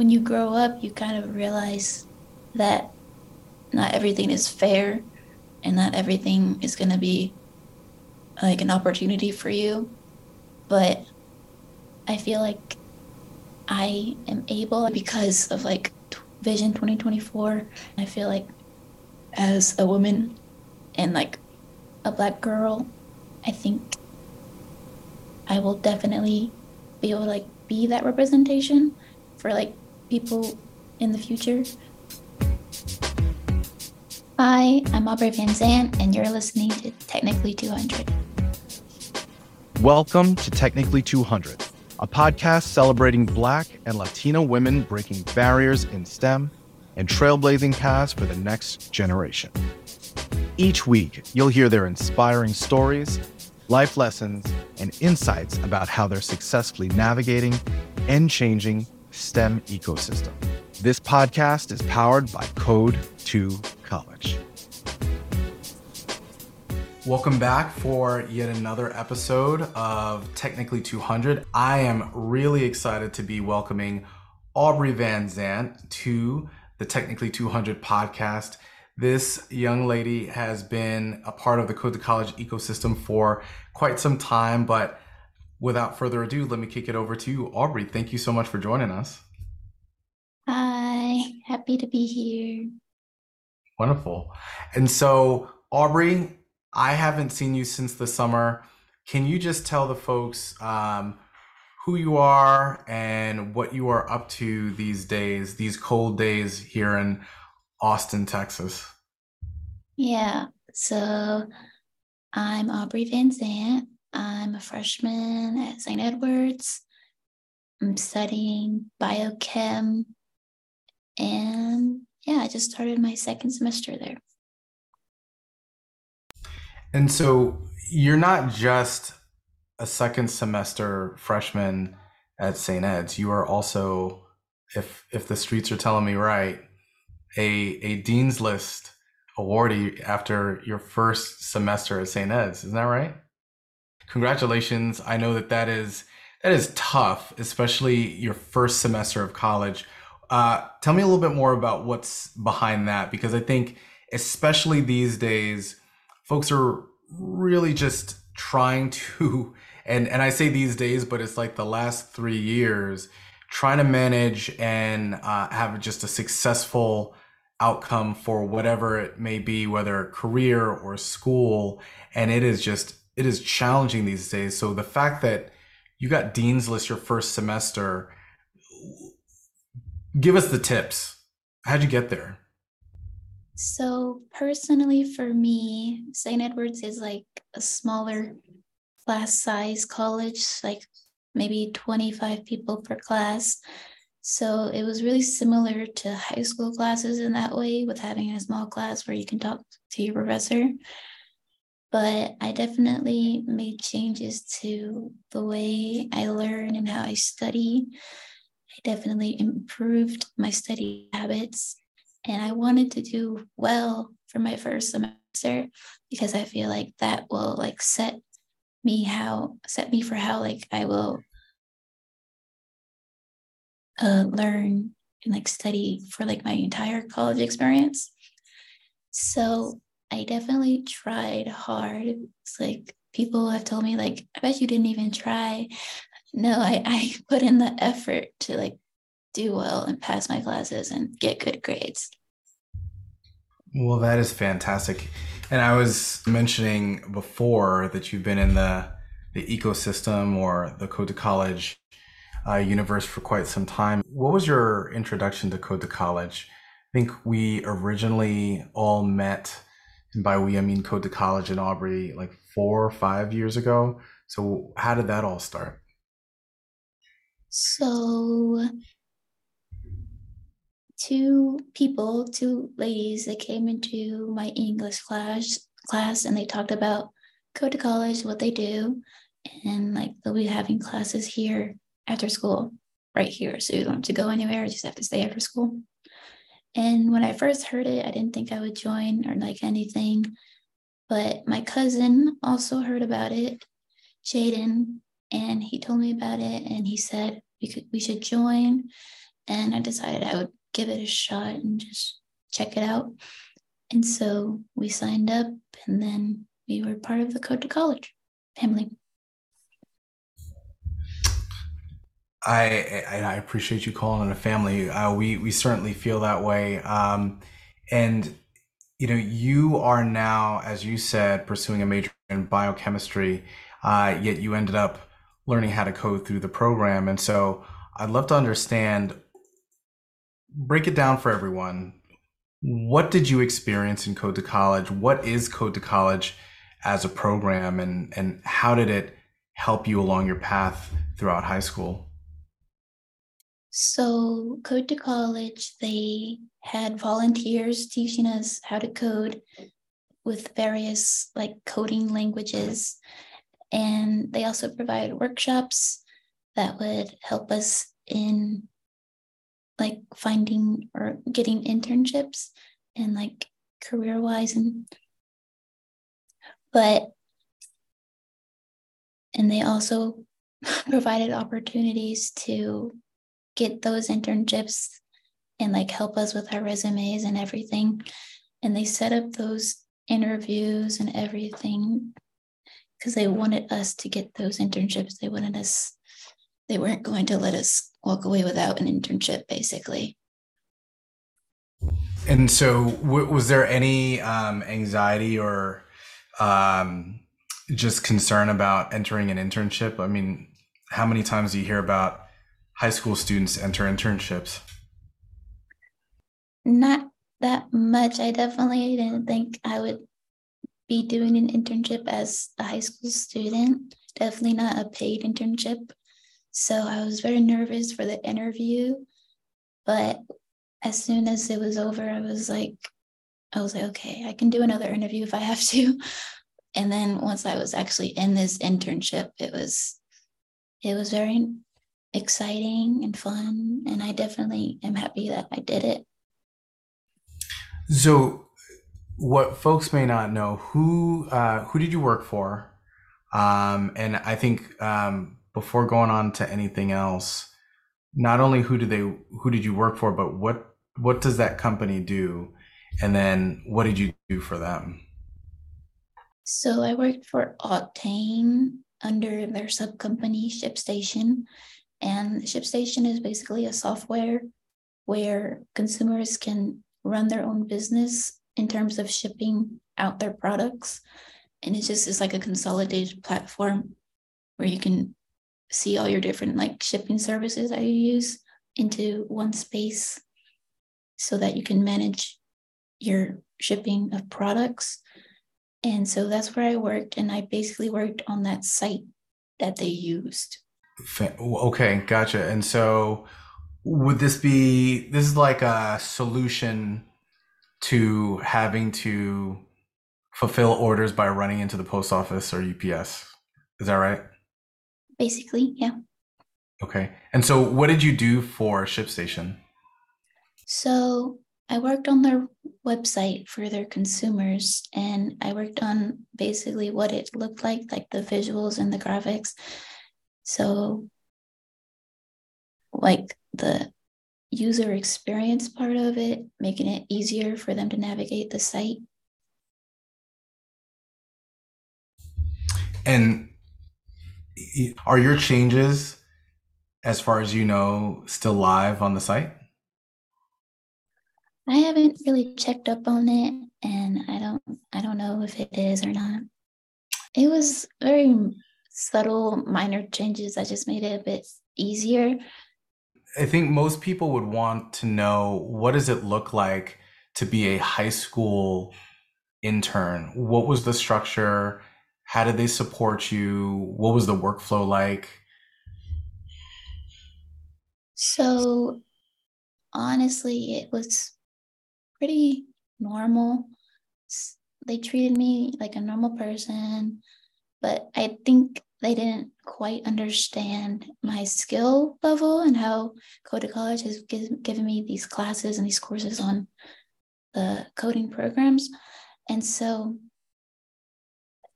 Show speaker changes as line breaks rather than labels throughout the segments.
when you grow up, you kind of realize that not everything is fair and not everything is going to be like an opportunity for you. But I feel like I am able because of like Vision 2024. I feel like as a woman and like a black girl, I think I will definitely be able to like be that representation for like people in the future. Hi, I'm Aubrey Van Zant, and you're listening to Technically 200.
Welcome to Technically 200, a podcast celebrating Black and Latino women breaking barriers in STEM and trailblazing paths for the next generation. Each week, you'll hear their inspiring stories, life lessons, and insights about how they're successfully navigating and changing STEM ecosystem. This podcast is powered by Code 2 College. Welcome back for yet another episode of Technically 200. I am really excited to be welcoming Aubrey Van Zant to the Technically 200 podcast. This young lady has been a part of the Code to College ecosystem for quite some time, but without further ado, let me kick it over to you, Aubrey. Thank you so much for joining us.
Hi, happy to be here.
Wonderful. And so, Aubrey, I haven't seen you since the summer. Can you just tell the folks um, who you are and what you are up to these days, these cold days here in Austin, Texas?
Yeah, so I'm Aubrey Van Zant. I'm a freshman at St. Edward's. I'm studying biochem. And yeah, I just started my second semester there.
And so you're not just a second semester freshman at St. Ed's. You are also, if if the streets are telling me right, a a dean's list awardee after your first semester at St. Ed's. Isn't that right? Congratulations. I know that that is that is tough, especially your first semester of college. Uh, tell me a little bit more about what's behind that, because I think, especially these days, folks are really just trying to, and and I say these days, but it's like the last three years, trying to manage and uh, have just a successful outcome for whatever it may be, whether career or school, and it is just it is challenging these days. So the fact that you got Dean's List your first semester, give us the tips. How'd you get there?
So, personally, for me, St. Edward's is like a smaller class size college, like maybe 25 people per class. So, it was really similar to high school classes in that way, with having a small class where you can talk to your professor but I definitely made changes to the way I learn and how I study. I definitely improved my study habits and I wanted to do well for my first semester because I feel like that will like set me how set me for how like I will uh, learn and like study for like my entire college experience. So I definitely tried hard. It's like people have told me, like, I bet you didn't even try. No, I, I put in the effort to like do well and pass my classes and get good grades.
Well, that is fantastic. And I was mentioning before that you've been in the the ecosystem or the Code to College uh, universe for quite some time. What was your introduction to Code to College? I think we originally all met and by we I mean Code to College in Aubrey like four or five years ago. So how did that all start?
So two people, two ladies that came into my English class class and they talked about Code to College, what they do, and like they'll be having classes here after school, right here. So you don't have to go anywhere, you just have to stay after school. And when I first heard it, I didn't think I would join or like anything. But my cousin also heard about it, Jaden, and he told me about it and he said we could we should join. and I decided I would give it a shot and just check it out. And so we signed up, and then we were part of the Code to College family.
I I appreciate you calling it a family. Uh, we we certainly feel that way. Um, and you know, you are now, as you said, pursuing a major in biochemistry. Uh, yet you ended up learning how to code through the program. And so, I'd love to understand. Break it down for everyone. What did you experience in Code to College? What is Code to College as a program, and and how did it help you along your path throughout high school?
So, Code to College, they had volunteers teaching us how to code with various like coding languages. And they also provide workshops that would help us in like finding or getting internships and like career wise and but and they also provided opportunities to get those internships and like help us with our resumes and everything. And they set up those interviews and everything because they wanted us to get those internships. They wanted us, they weren't going to let us walk away without an internship, basically.
And so, w- was there any um, anxiety or um, just concern about entering an internship? I mean, how many times do you hear about high school students enter internships?
Not that much. I definitely didn't think I would be doing an internship as a high school student, definitely not a paid internship. So I was very nervous for the interview. But as soon as it was over, I was like, I was like, okay, I can do another interview if I have to. And then once I was actually in this internship, it was it was very exciting and fun. And I definitely am happy that I did it.
So, what folks may not know, who uh, who did you work for? Um, and I think um, before going on to anything else, not only who did they who did you work for, but what what does that company do? And then what did you do for them?
So I worked for Auctane under their sub company ShipStation, and ShipStation is basically a software where consumers can run their own business in terms of shipping out their products. And it just is like a consolidated platform where you can see all your different like shipping services that you use into one space so that you can manage your shipping of products. And so that's where I worked. And I basically worked on that site that they used.
Okay, gotcha. And so would this be this is like a solution to having to fulfill orders by running into the post office or UPS? Is that right?
Basically, yeah.
Okay. And so what did you do for ShipStation?
So I worked on their website for their consumers and I worked on basically what it looked like, like the visuals and the graphics. So, like the user experience part of it, making it easier for them to navigate the site.
And are your changes, as far as you know, still live on the site?
I haven't really checked up on it and I don't I don't know if it is or not. It was very subtle minor changes that just made it a bit easier.
I think most people would want to know what does it look like to be a high school intern? What was the structure? How did they support you? What was the workflow like?
So honestly, it was pretty normal. They treated me like a normal person, but I think they didn't quite understand my skill level and how Code to College has given me these classes and these courses on the coding programs. And so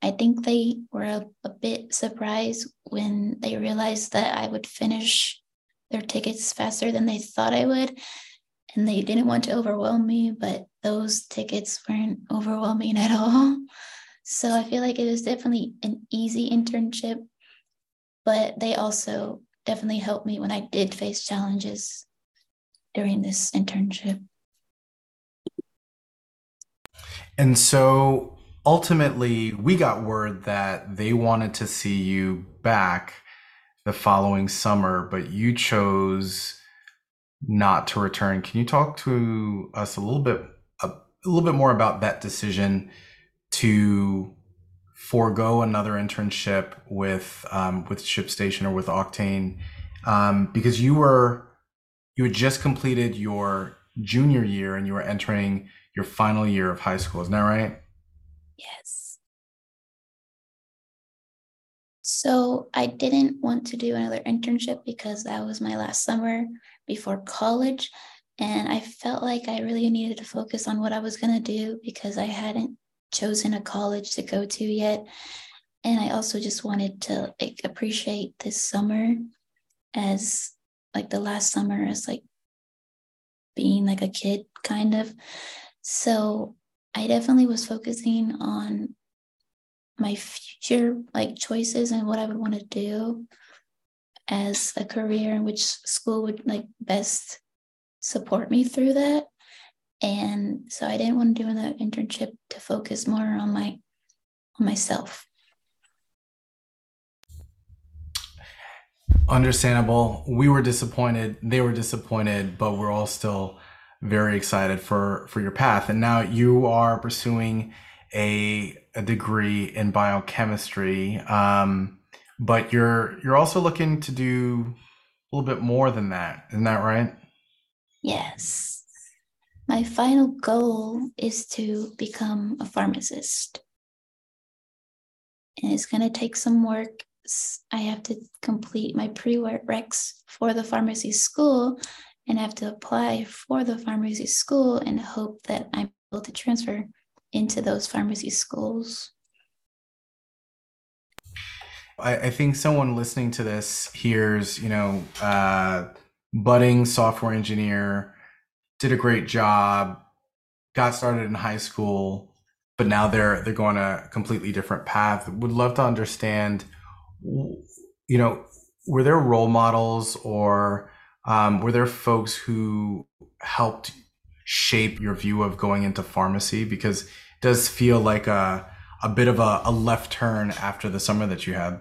I think they were a, a bit surprised when they realized that I would finish their tickets faster than they thought I would. And they didn't want to overwhelm me, but those tickets weren't overwhelming at all. So I feel like it was definitely an easy internship, but they also definitely helped me when I did face challenges during this internship.
And so ultimately, we got word that they wanted to see you back the following summer, but you chose not to return. Can you talk to us a little bit a, a little bit more about that decision to forego another internship with um, with ShipStation or with Auctane um, because you were you had just completed your junior year and you were entering your final year of high school. Isn't that right?
Yes. So I didn't want to do another internship because that was my last summer before college. And I felt like I really needed to focus on what I was going to do because I hadn't chosen a college to go to yet. And I also just wanted to like appreciate this summer as like the last summer as like being like a kid kind of. So I definitely was focusing on my future like choices and what I would want to do as a career in which school would like best support me through that. And so I didn't want to do the internship to focus more on my on myself.
Understandable. We were disappointed. They were disappointed, but we're all still very excited for for your path. And now you are pursuing a a degree in biochemistry, um, but you're you're also looking to do a little bit more than that. Isn't that right?
Yes. My final goal is to become a pharmacist. And it's going to take some work. I have to complete my prereqs for the pharmacy school and I have to apply for the pharmacy school and hope that I'm able to transfer into those pharmacy schools.
I, I think someone listening to this hears, you know, uh, budding software engineer, did a great job, got started in high school, but now they're they're going a completely different path. Would love to understand, you know, were there role models or um, were there folks who helped shape your view of going into pharmacy? Because it does feel like a, a bit of a, a left turn after the summer that you had.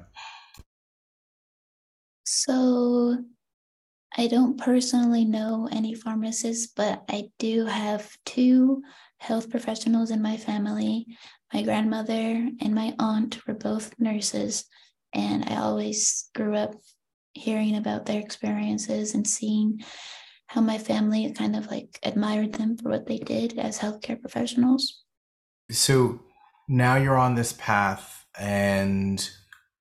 So I don't personally know any pharmacists, but I do have two health professionals in my family. My grandmother and my aunt were both nurses, and I always grew up hearing about their experiences and seeing how my family kind of like admired them for what they did as healthcare professionals.
So now you're on this path and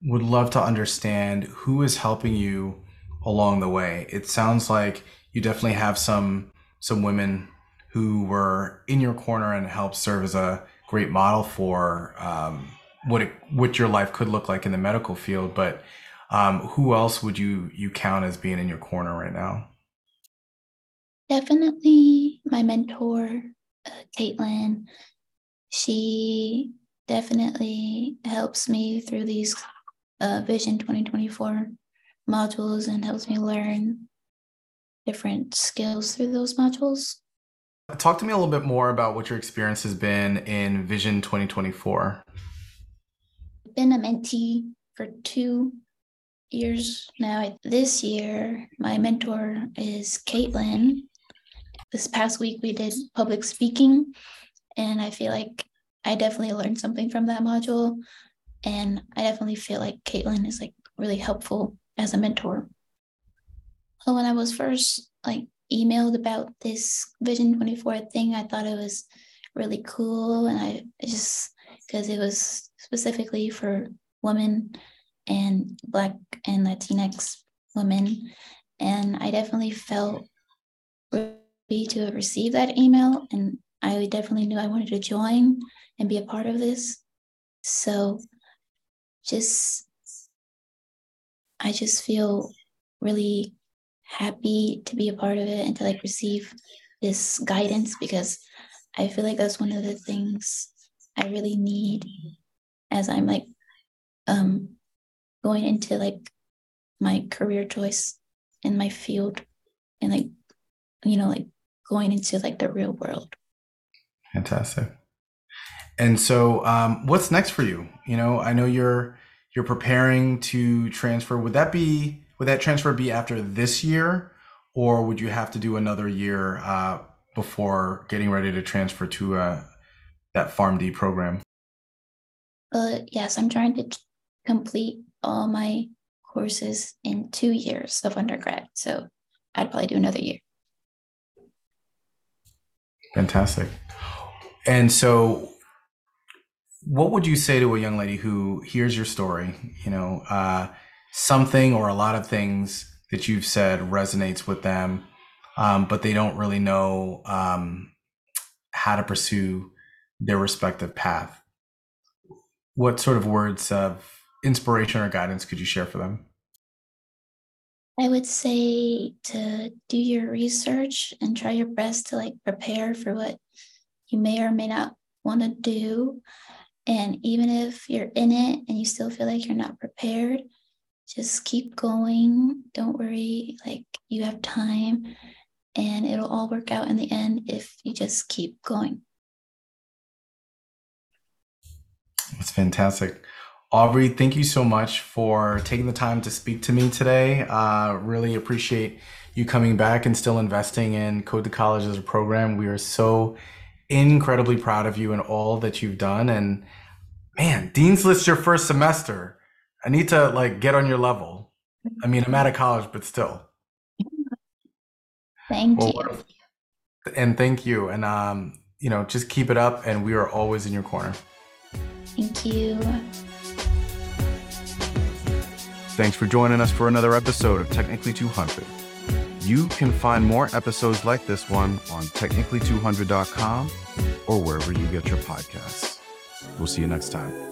would love to understand who is helping you along the way. It sounds like you definitely have some some women who were in your corner and helped serve as a great model for um, what it, what your life could look like in the medical field. But um, who else would you you count as being in your corner right now?
Definitely my mentor, uh, Caitlin. She definitely helps me through these uh, Vision 2024 modules and helps me learn different skills through those modules.
Talk to me a little bit more about what your experience has been in Vision 2024.
I've been a mentee for two years now. This year, my mentor is Caitlin. This past week, we did public speaking, and I feel like I definitely learned something from that module. And I definitely feel like Caitlin is like really helpful as a mentor. So when I was first like emailed about this Vision 24 thing, I thought it was really cool. And I just, because it was specifically for women and Black and Latinx women. And I definitely felt ready to have received that email. And I definitely knew I wanted to join and be a part of this. So just, I just feel really happy to be a part of it and to like receive this guidance because I feel like that's one of the things I really need as I'm like um going into like my career choice in my field and like you know like going into like the real world.
Fantastic. And so um what's next for you? You know i know you're you're preparing to transfer would that be would that transfer be after this year or would you have to do another year uh, before getting ready to transfer to uh, that PharmD program
uh, yes i'm trying to complete all my courses in two years of undergrad. So I'd probably do another year.
Fantastic. And so, what would you say to a young lady who hears your story? You know, uh, something or a lot of things that you've said resonates with them, um, but they don't really know um, how to pursue their respective path. What sort of words of inspiration or guidance could you share for them?
I would say to do your research and try your best to like prepare for what you may or may not want to do. And even if you're in it and you still feel like you're not prepared, just keep going. Don't worry, like you have time and it'll all work out in the end if you just keep going.
That's fantastic. Aubrey, thank you so much for taking the time to speak to me today. Uh, really appreciate you coming back and still investing in Code to College as a program. We are so incredibly proud of you and all that you've done. And man, Dean's List your first semester. I need to like get on your level. I mean, I'm out of college, but still.
Thank well, you.
And thank you. And um, you know, just keep it up and we are always in your corner.
Thank you.
Thanks for joining us for another episode of Technically 200. You can find more episodes like this one on technically200.com or wherever you get your podcasts. We'll see you next time.